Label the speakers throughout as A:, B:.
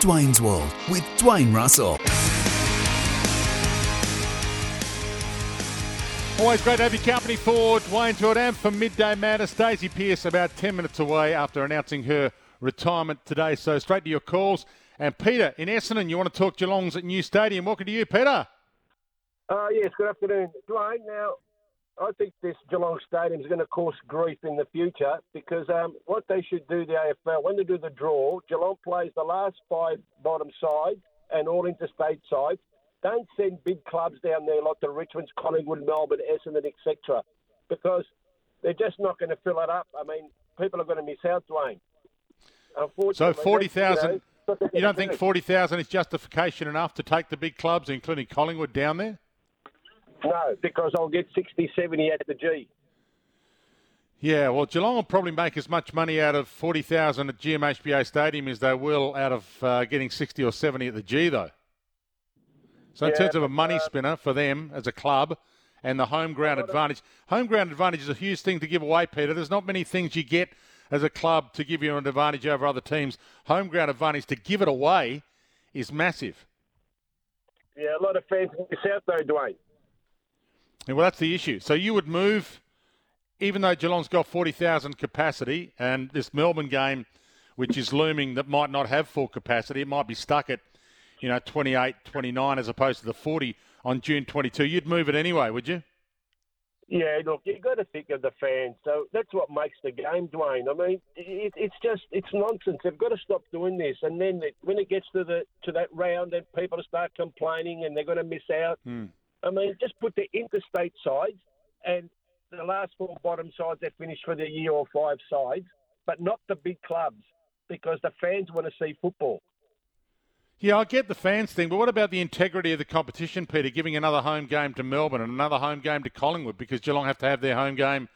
A: Dwayne's World with Dwayne Russell.
B: Always great to have your company for Dwayne World and for Midday Madness. Daisy Pearce about 10 minutes away after announcing her retirement today. So straight to your calls. And Peter in Essendon, you want to talk Geelong's at new stadium. Welcome to you, Peter.
C: Uh, yes, good afternoon. Dwayne, now, I think this Geelong Stadium is going to cause grief in the future because um, what they should do, the AFL, when they do the draw, Geelong plays the last five bottom sides and all interstate sides. Don't send big clubs down there like the Richmonds, Collingwood, Melbourne, Essendon, etc. because they're just not going to fill it up. I mean, people are going to miss out, Dwayne.
B: So 40,000, you, know, you don't think 40,000 is justification enough to take the big clubs, including Collingwood, down there?
C: No, because I'll get 60, 70 at the G.
B: Yeah, well, Geelong will probably make as much money out of 40,000 at GMHBA Stadium as they will out of uh, getting 60 or 70 at the G, though. So, in yeah, terms of a money uh, spinner for them as a club and the home ground advantage, home ground advantage is a huge thing to give away, Peter. There's not many things you get as a club to give you an advantage over other teams. Home ground advantage to give it away is massive.
C: Yeah, a lot of fans miss out, though, Dwayne.
B: Yeah, well, that's the issue. So you would move, even though Geelong's got 40,000 capacity, and this Melbourne game, which is looming, that might not have full capacity, it might be stuck at, you know, 28, 29 as opposed to the 40 on June 22. You'd move it anyway, would you?
C: Yeah, look, you've got to think of the fans. So that's what makes the game, Dwayne. I mean, it, it's just it's nonsense. They've got to stop doing this. And then when it gets to the to that round, then people start complaining and they're going to miss out.
B: Hmm.
C: I mean, just put the interstate sides and the last four bottom sides that finish for the year or five sides, but not the big clubs because the fans want to see football.
B: Yeah, I get the fans thing, but what about the integrity of the competition, Peter? Giving another home game to Melbourne and another home game to Collingwood because Geelong have to have their home game.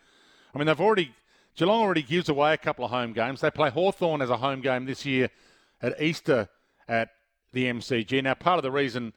B: I mean, they've already Geelong already gives away a couple of home games. They play Hawthorn as a home game this year at Easter at the MCG. Now, part of the reason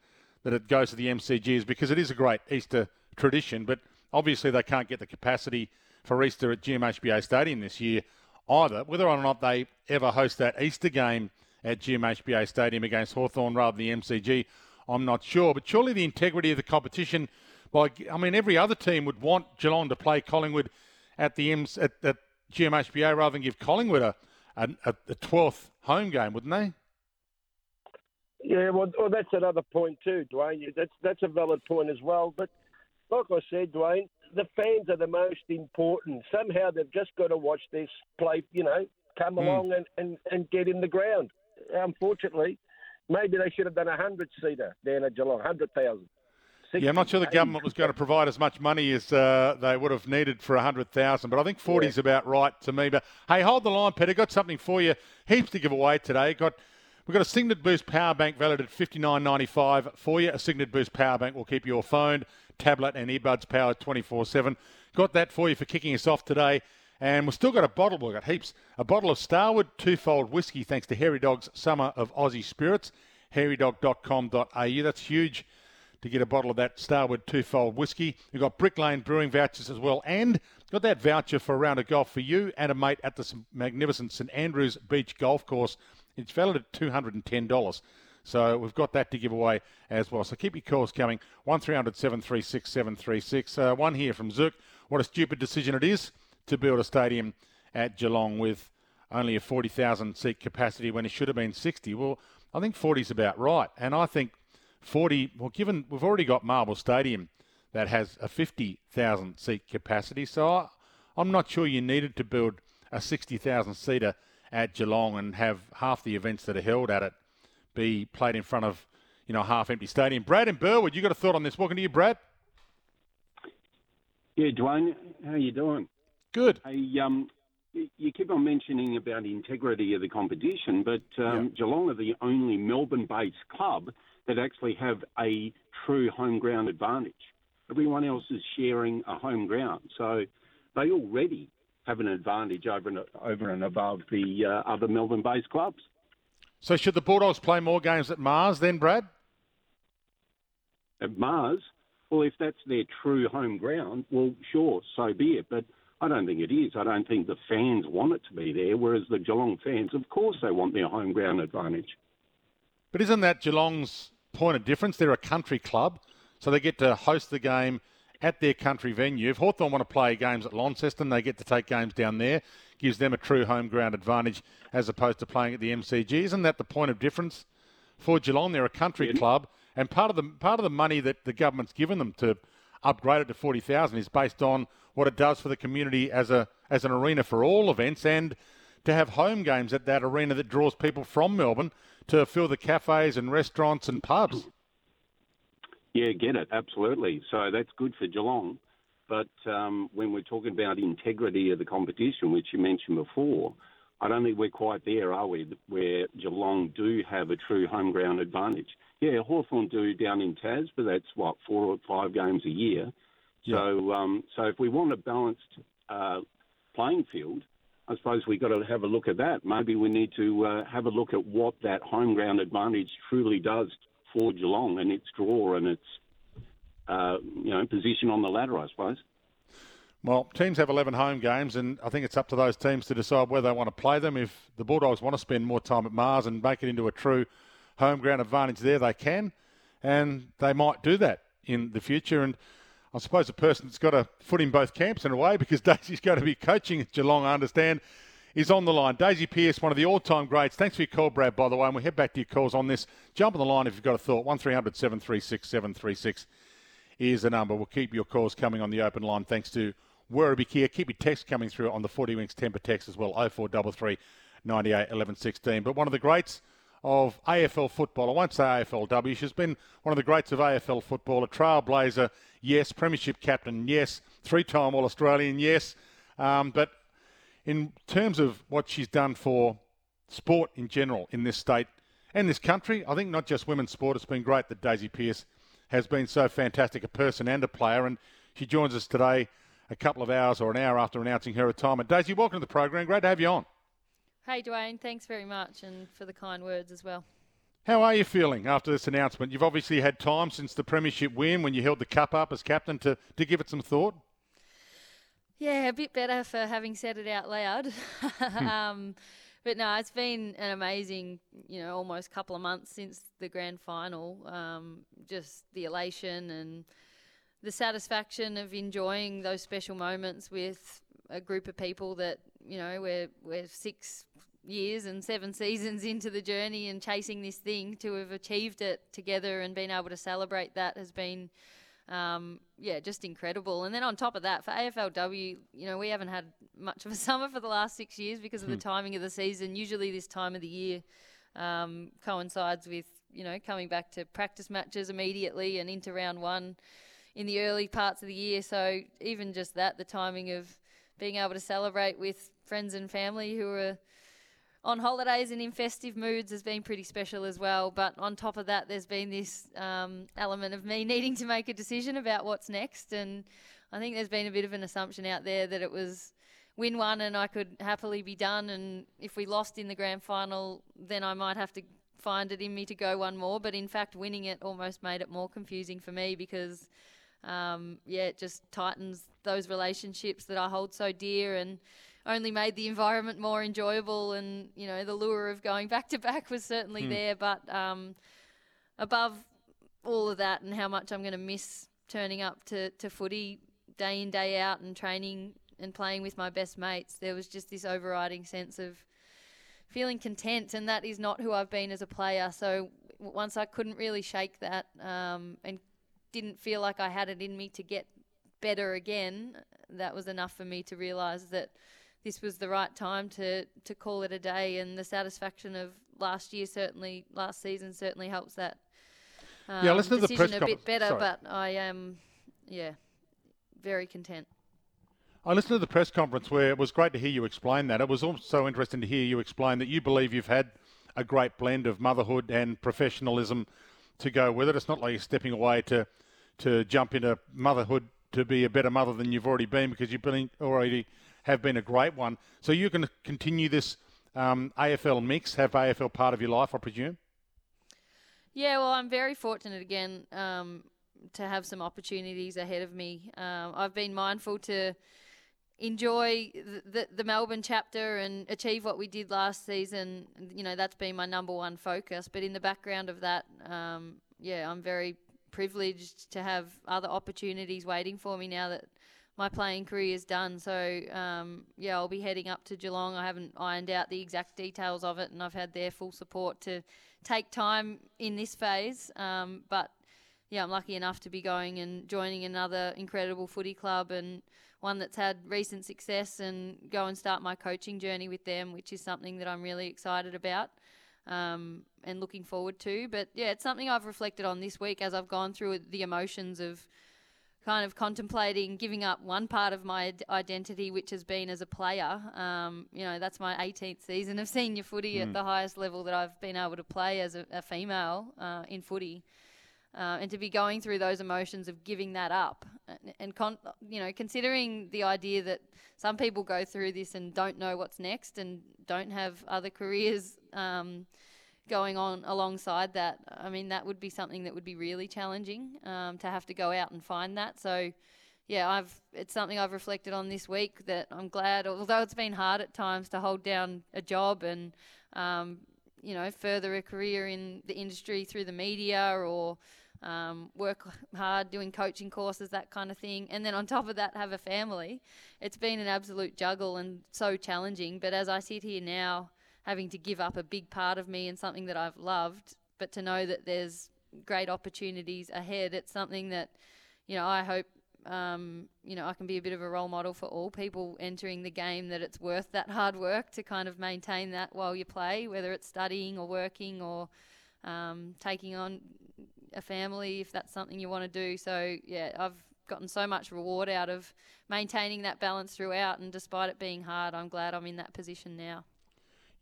B: that it goes to the MCG is because it is a great Easter tradition, but obviously they can't get the capacity for Easter at GMHBA Stadium this year either. Whether or not they ever host that Easter game at GMHBA Stadium against Hawthorn rather than the MCG, I'm not sure. But surely the integrity of the competition, by I mean, every other team would want Geelong to play Collingwood at the M's, at, at GMHBA rather than give Collingwood a, a, a 12th home game, wouldn't they?
C: Yeah, well, well, that's another point too, Dwayne. That's that's a valid point as well. But like I said, Dwayne, the fans are the most important. Somehow they've just got to watch this play. You know, come mm. along and, and, and get in the ground. Unfortunately, maybe they should have done a hundred seater down at Geelong, hundred thousand.
B: Yeah, I'm not sure the government was going to provide as much money as uh, they would have needed for 100,000, but I think 40 is yeah. about right to me. But hey, hold the line, Peter. Got something for you. Heaps to give away today. Got We've got a Cygnett Boost power bank valued at $59.95 for you. A Cygnett Boost power bank will keep your phone, tablet, and earbuds powered 24 7. Got that for you for kicking us off today. And we've still got a bottle, we've got heaps. A bottle of Starward twofold whiskey thanks to Hairy Dog's Summer of Aussie Spirits. hairydog.com.au. That's huge to get a bottle of that Starward twofold whiskey. We've got Brick Lane Brewing vouchers as well. And got that voucher for a round of golf for you and a mate at the magnificent St Andrews Beach Golf Course it's valued at $210. So we've got that to give away as well. So keep your calls coming. 1300 736 736. Uh, one here from Zook. What a stupid decision it is to build a stadium at Geelong with only a 40,000 seat capacity when it should have been 60. Well, I think 40 is about right. And I think 40, well, given we've already got Marvel Stadium that has a 50,000 seat capacity. So I, I'm not sure you needed to build a 60,000 seater at Geelong and have half the events that are held at it be played in front of, you know, a half empty stadium. Brad and Burwood, you got a thought on this? Welcome to you, Brad.
D: Yeah, Dwayne, how you doing?
B: Good.
D: Hey, um, you keep on mentioning about the integrity of the competition, but um, Geelong are the only Melbourne-based club that actually have a true home ground advantage. Everyone else is sharing a home ground, so they already have an advantage over and, over and above the uh, other Melbourne-based clubs.
B: So should the Bulldogs play more games at Mars then, Brad?
D: At Mars, well, if that's their true home ground, well, sure, so be it. But I don't think it is. I don't think the fans want it to be there, whereas the Geelong fans, of course, they want their home ground advantage.
B: But isn't that Geelong's point of difference? They're a country club, so they get to host the game at their country venue. If Hawthorn want to play games at Launceston, they get to take games down there. Gives them a true home ground advantage as opposed to playing at the MCG. Isn't that the point of difference for Geelong? They're a country yeah. club, and part of the part of the money that the government's given them to upgrade it to forty thousand is based on what it does for the community as a as an arena for all events and to have home games at that arena that draws people from Melbourne to fill the cafes and restaurants and pubs.
D: Yeah, get it, absolutely. So that's good for Geelong. But um, when we're talking about integrity of the competition, which you mentioned before, I don't think we're quite there, are we? Where Geelong do have a true home ground advantage. Yeah, Hawthorn do down in Tas, but that's what four or five games a year. Yeah. So, um, so if we want a balanced uh, playing field, I suppose we've got to have a look at that. Maybe we need to uh, have a look at what that home ground advantage truly does for Geelong and its draw and its uh, you know position on the ladder, I suppose.
B: Well, teams have 11 home games, and I think it's up to those teams to decide whether they want to play them. If the Bulldogs want to spend more time at Mars and make it into a true home ground advantage there, they can, and they might do that in the future. And I suppose a person that's got a foot in both camps in a way, because Daisy's going to be coaching at Geelong, I understand, is on the line. Daisy Pearce, one of the all-time greats. Thanks for your call, Brad, by the way, and we'll head back to your calls on this. Jump on the line if you've got a thought. 1300 736 736 is the number. We'll keep your calls coming on the open line thanks to Werribee Kia. Keep your text coming through on the 40 Winks Tempur text as well, 0433 98 11 16. But one of the greats of AFL football, I won't say AFLW, she's been one of the greats of AFL football, a trailblazer, yes, premiership captain, yes, three-time All-Australian, yes. Um, but in terms of what she's done for sport in general in this state and this country, I think not just women's sport, it's been great that Daisy Pearce has been so fantastic a person and a player. And she joins us today a couple of hours or an hour after announcing her retirement. Daisy, welcome to the program. Great to have you on.
E: Hey, Dwayne. Thanks very much and for the kind words as well.
B: How are you feeling after this announcement? You've obviously had time since the Premiership win when you held the cup up as captain to, to give it some thought.
E: Yeah, a bit better for having said it out loud. Hmm. um, but no, it's been an amazing, you know, almost couple of months since the grand final. Um, just the elation and the satisfaction of enjoying those special moments with a group of people that you know we're we're six years and seven seasons into the journey and chasing this thing to have achieved it together and been able to celebrate that has been um, yeah, just incredible. And then on top of that, for AFLW, you know, we haven't had much of a summer for the last six years because of hmm. the timing of the season. Usually, this time of the year um, coincides with you know coming back to practice matches immediately and into round one in the early parts of the year. So even just that, the timing of being able to celebrate with friends and family who are on holidays and in festive moods has been pretty special as well. But on top of that, there's been this um, element of me needing to make a decision about what's next. And I think there's been a bit of an assumption out there that it was win one and I could happily be done. And if we lost in the grand final, then I might have to find it in me to go one more. But in fact, winning it almost made it more confusing for me because, um, yeah, it just tightens those relationships that I hold so dear and only made the environment more enjoyable. And you know, the lure of going back to back was certainly mm. there. But um, above all of that, and how much I'm going to miss turning up to, to footy day in day out and training and playing with my best mates, there was just this overriding sense of feeling content, and that is not who I've been as a player. So once I couldn't really shake that um, and didn't feel like I had it in me to get better again, that was enough for me to realise that this was the right time to to call it a day, and the satisfaction of last year certainly, last season certainly helps that. Um,
B: yeah, listen to the press
E: a bit better, Sorry. but I am, yeah, very content.
B: I listened to the press conference where it was great to hear you explain that. It was also interesting to hear you explain that you believe you've had a great blend of motherhood and professionalism to go with it. It's not like you're stepping away to to jump into motherhood to be a better mother than you've already been because you've been already have been a great one. So you're going to continue this um, AFL mix, have AFL part of your life, I presume.
E: Yeah, well, I'm very fortunate again um, to have some opportunities ahead of me. Um, I've been mindful to enjoy the, the, the, Melbourne chapter and achieve what we did last season. You know, that's been my number one focus. But in the background of that, um, yeah, I'm very privileged to have other opportunities waiting for me now that my playing career is done. So, um, yeah, I'll be heading up to Geelong. I haven't ironed out the exact details of it, and I've had their full support to take time in this phase. Um, but yeah, I'm lucky enough to be going and joining another incredible footy club and one that's had recent success and go and start my coaching journey with them, which is something that I'm really excited about um, and looking forward to. But yeah, it's something I've reflected on this week as I've gone through the emotions of kind of contemplating giving up one part of my identity, which has been as a player. Um, you know, that's my 18th season of senior footy mm. at the highest level that I've been able to play as a, a female uh, in footy. Uh, and to be going through those emotions of giving that up, and, and con- you know, considering the idea that some people go through this and don't know what's next and don't have other careers um, going on alongside that. I mean, that would be something that would be really challenging um, to have to go out and find that. So, yeah, I've it's something I've reflected on this week that I'm glad, although it's been hard at times to hold down a job and um, you know further a career in the industry through the media or um, work hard doing coaching courses, that kind of thing, and then on top of that have a family. It's been an absolute juggle and so challenging. But as I sit here now having to give up a big part of me and something that I've loved, but to know that there's great opportunities ahead, it's something that, you know, I hope, um, you know, I can be a bit of a role model for all people entering the game that it's worth that hard work to kind of maintain that while you play, whether it's studying or working or um, taking on a family if that's something you want to do. So, yeah, I've gotten so much reward out of maintaining that balance throughout, and despite it being hard, I'm glad I'm in that position now.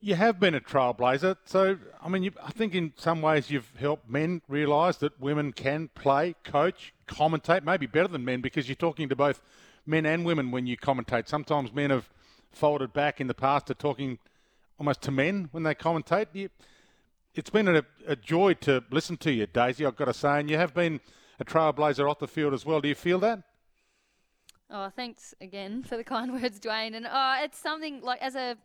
B: You have been a trailblazer, so I mean, you, I think in some ways you've helped men realise that women can play, coach, commentate, maybe better than men because you're talking to both men and women when you commentate. Sometimes men have folded back in the past to talking almost to men when they commentate. You, it's been a, a, joy to listen to you, Daisy. I've got to say, and you have been a trailblazer off the field as well. Do you feel that?
E: Oh, thanks again for the kind words, Dwayne. And oh, it's something like as a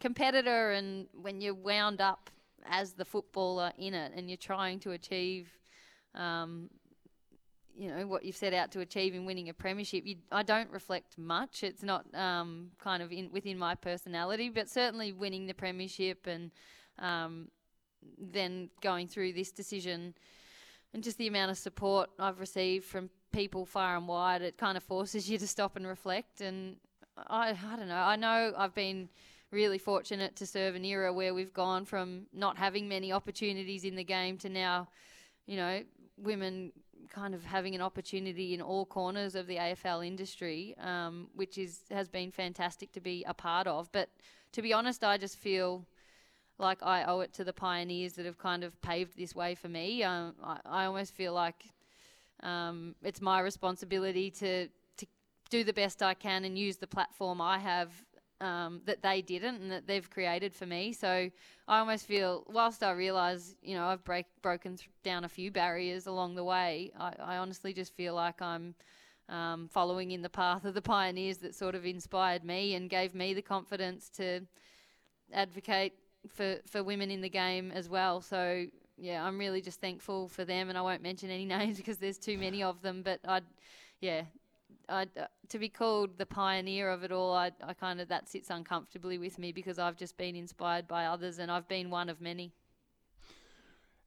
E: competitor, and when you're wound up as the footballer in it, and you're trying to achieve, um, you know, what you've set out to achieve in winning a premiership. You, I don't reflect much. It's not um, kind of in, within my personality, but certainly winning the premiership and um, then going through this decision and just the amount of support I've received from people far and wide, it kind of forces you to stop and reflect. And I, I don't know. I know I've been really fortunate to serve an era where we've gone from not having many opportunities in the game to now, you know, women kind of having an opportunity in all corners of the AFL industry, um, which is has been fantastic to be a part of. But to be honest, I just feel like I owe it to the pioneers that have kind of paved this way for me. Um, I, I almost feel like um, it's my responsibility to to do the best I can and use the platform I have um, that they didn't and that they've created for me. So I almost feel, whilst I realise, you know, I've break, broken th- down a few barriers along the way, I, I honestly just feel like I'm um, following in the path of the pioneers that sort of inspired me and gave me the confidence to advocate for, for women in the game as well. So yeah, I'm really just thankful for them, and I won't mention any names because there's too many of them. But I, yeah, I uh, to be called the pioneer of it all, I, I kind of that sits uncomfortably with me because I've just been inspired by others, and I've been one of many.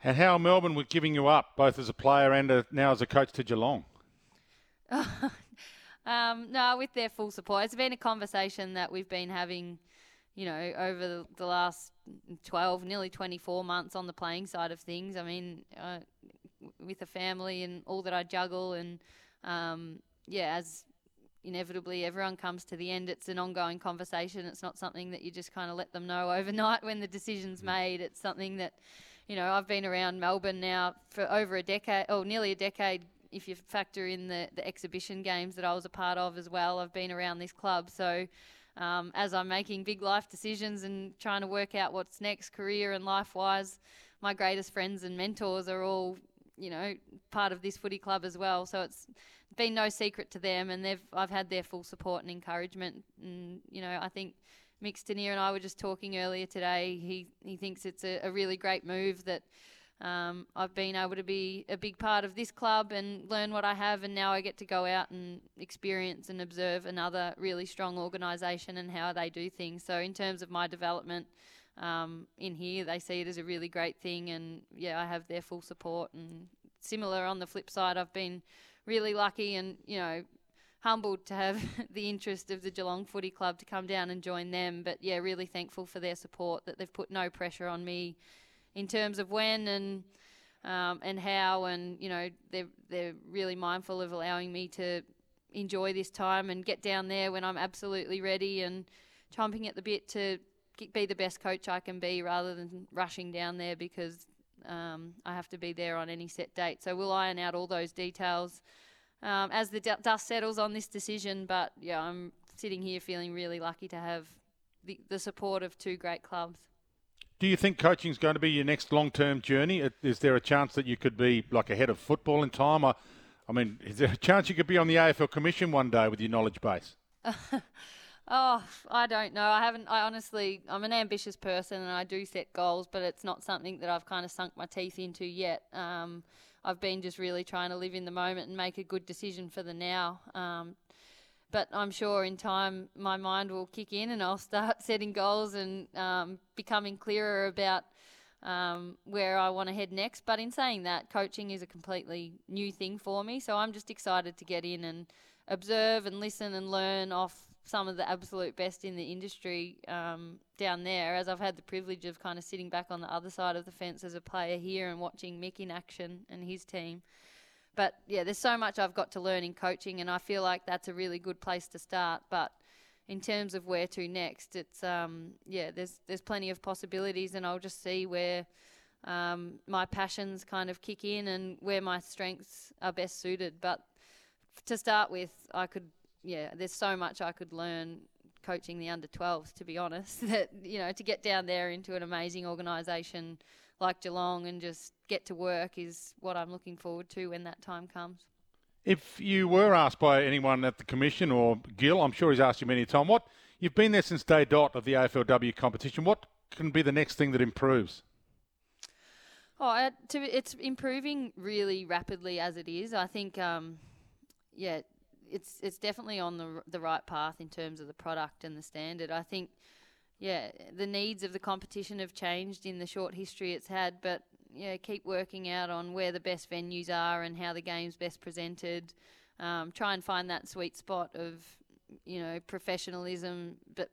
B: And how Melbourne were giving you up, both as a player and a, now as a coach to Geelong?
E: um, no, with their full support. It's been a conversation that we've been having you know, over the last 12, nearly 24 months on the playing side of things. I mean, uh, with a family and all that I juggle, and um, yeah, as inevitably everyone comes to the end. It's an ongoing conversation. It's not something that you just kind of let them know overnight when the decision's made. It's something that, you know, I've been around Melbourne now for over a decade, or nearly a decade, if you factor in the, the exhibition games that I was a part of as well. I've been around this club. So um, as I'm making big life decisions and trying to work out what's next, career and life wise, my greatest friends and mentors are all, you know, part of this footy club as well. So it's been no secret to them, and they've I've had their full support and encouragement. And you know, I think Mick Stinear and I were just talking earlier today. He he thinks it's a, a really great move that. Um, I've been able to be a big part of this club and learn what I have, and now I get to go out and experience and observe another really strong organisation and how they do things. So, in terms of my development um, in here, they see it as a really great thing, and yeah, I have their full support. And similar on the flip side, I've been really lucky and you know humbled to have the interest of the Geelong Footy Club to come down and join them. But yeah, really thankful for their support that they've put no pressure on me in terms of when and um, and how, and you know they're they're really mindful of allowing me to enjoy this time and get down there when I'm absolutely ready and chomping at the bit to be the best coach I can be rather than rushing down there because um, I have to be there on any set date. So we'll iron out all those details um, as the d- dust settles on this decision. But yeah, I'm sitting here feeling really lucky to have the, the support of two great clubs.
B: Do you think coaching is going to be your next long-term journey? Is there a chance that you could be like ahead of football in time? I, I mean, is there a chance you could be on the AFL Commission one day with your knowledge base?
E: Oh, I don't know. I haven't. I honestly, I'm an ambitious person, and I do set goals, but it's not something that I've kind of sunk my teeth into yet. Um, I've been just really trying to live in the moment and make a good decision for the now. Um, but I'm sure in time my mind will kick in, and I'll start setting goals and um, becoming clearer about um, where I want to head next. But in saying that, coaching is a completely new thing for me, so I'm just excited to get in and observe and listen and learn off some of the absolute best in the industry um, down there, as I've had the privilege of kind of sitting back on the other side of the fence as a player here and watching Mick in action and his team. But yeah, there's so much I've got to learn in coaching, and I feel like that's a really good place to start. But in terms of where to next, it's um, yeah, there's there's plenty of possibilities, and I'll just see where um, my passions kind of kick in and where my strengths are best suited. But to start with, I could yeah, there's so much I could learn coaching the under 12s, to be honest. That, you know, to get down there into an amazing organisation like Geelong and just get to work is what I'm looking forward to when that time comes.
B: If you were asked by anyone at the Commission or Gil, I'm sure he's asked you many times, what you've been there since day dot of the AFLW competition, what can be the next thing that improves?
E: Oh, to, it's improving really rapidly as it is. I think, um, yeah, it's it's definitely on the the right path in terms of the product and the standard. I think, yeah, the needs of the competition have changed in the short history it's had, but yeah, keep working out on where the best venues are and how the game's best presented. Um, try and find that sweet spot of you know professionalism, but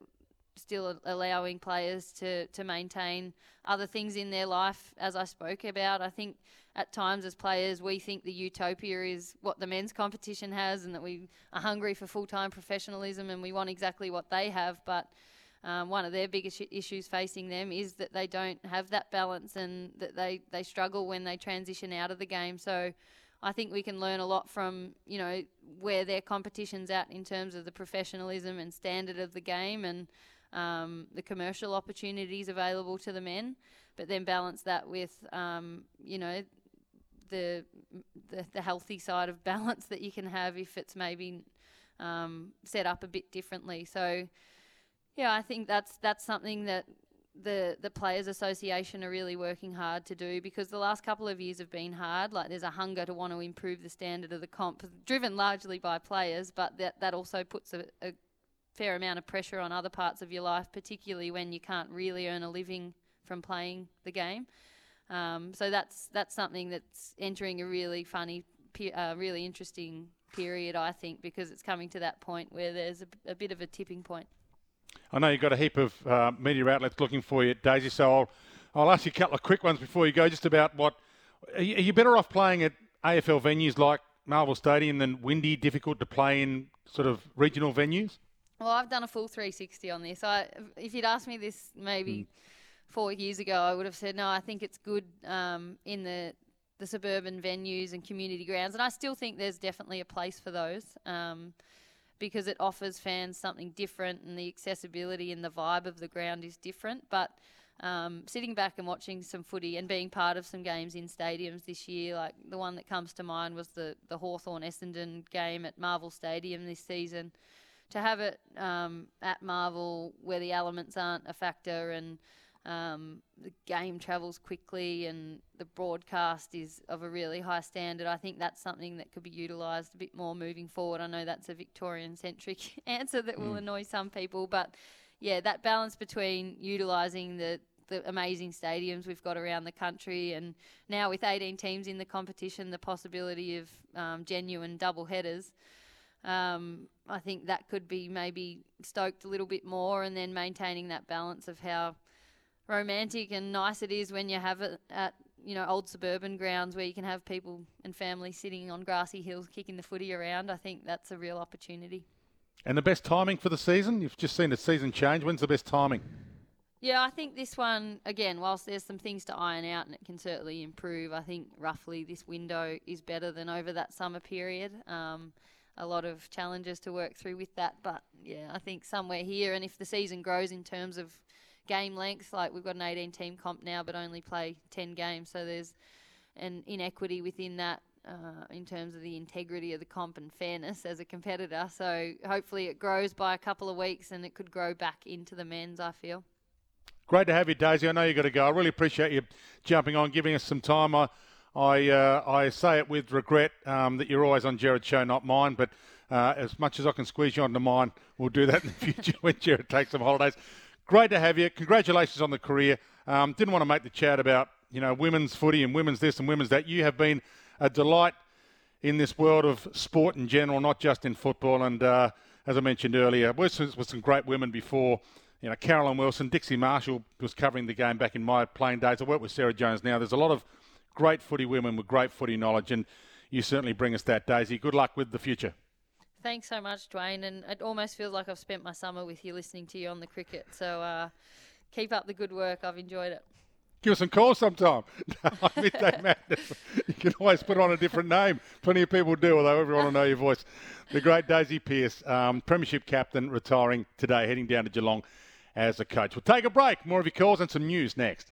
E: still allowing players to, to maintain other things in their life, as I spoke about. I think at times as players, we think the utopia is what the men's competition has and that we are hungry for full time professionalism and we want exactly what they have. But um, one of their biggest issues facing them is that they don't have that balance and that they, they struggle when they transition out of the game. So I think we can learn a lot from, you know, where their competition's at in terms of the professionalism and standard of the game and um, the commercial opportunities available to the men, but then balance that with, um, you know, the, the, the healthy side of balance that you can have if it's maybe um, set up a bit differently. So, yeah, I think that's that's something that the the players association are really working hard to do because the last couple of years have been hard like there's a hunger to want to improve the standard of the comp driven largely by players but that that also puts a, a fair amount of pressure on other parts of your life, particularly when you can't really earn a living from playing the game. Um, so that's that's something that's entering a really funny, uh, really interesting period, I think, because it's coming to that point where there's a, a bit of a tipping point.
B: I know you've got a heap of uh, media outlets looking for you, Daisy. So I'll I'll ask you a couple of quick ones before you go. Just about what are you, are you better off playing at AFL venues like Marvel Stadium than windy, difficult to play in sort of regional venues?
E: Well, I've done a full 360 on this. I, if you'd asked me this maybe mm. four years ago, I would have said no. I think it's good um, in the the suburban venues and community grounds, and I still think there's definitely a place for those. Um, because it offers fans something different and the accessibility and the vibe of the ground is different. But um, sitting back and watching some footy and being part of some games in stadiums this year, like the one that comes to mind was the, the Hawthorn Essendon game at Marvel Stadium this season. To have it um, at Marvel where the elements aren't a factor and um, the game travels quickly and the broadcast is of a really high standard. I think that's something that could be utilised a bit more moving forward. I know that's a Victorian centric answer that will mm. annoy some people, but yeah, that balance between utilising the the amazing stadiums we've got around the country, and now with 18 teams in the competition, the possibility of um, genuine double headers. Um, I think that could be maybe stoked a little bit more, and then maintaining that balance of how romantic and nice it is when you have it at you know old suburban grounds where you can have people and families sitting on grassy hills kicking the footy around. I think that's a real opportunity.
B: And the best timing for the season? You've just seen the season change. When's the best timing?
E: Yeah, I think this one again. Whilst there's some things to iron out and it can certainly improve, I think roughly this window is better than over that summer period. Um, a lot of challenges to work through with that, but yeah, I think somewhere here, and if the season grows in terms of game length. Like we've got an 18 team comp now, but only play 10 games. So there's an inequity within that uh, in terms of the integrity of the comp and fairness as a competitor. So hopefully it grows by a couple of weeks and it could grow back into the men's, I feel.
B: Great to have you, Daisy. I know you've got to go. I really appreciate you jumping on, giving us some time. I, I, uh, I say it with regret um, that you're always on Jared's show, not mine, but uh, as much as I can squeeze you onto mine, we'll do that in the future when Jared takes some holidays. Great to have you. Congratulations on the career. Um, didn't want to make the chat about you know women's footy and women's this and women's that. You have been a delight in this world of sport in general, not just in football. And uh, as I mentioned earlier, with, with some great women before. You know, Caroline Wilson, Dixie Marshall was covering the game back in my playing days. I work with Sarah Jones now. There's a lot of great footy women with great footy knowledge, and you certainly bring us that, Daisy. Good luck with the future.
E: Thanks so much, Dwayne. And it almost feels like I've spent my summer with you listening to you on the cricket. So uh, keep up the good work. I've enjoyed it.
B: Give us a call sometime. Midday Madness. You can always put on a different name. Plenty of people do, although everyone will know your voice. The great Daisy Pearce, um, Premiership captain, retiring today, heading down to Geelong as a coach. We'll take a break. More of your calls and some news next.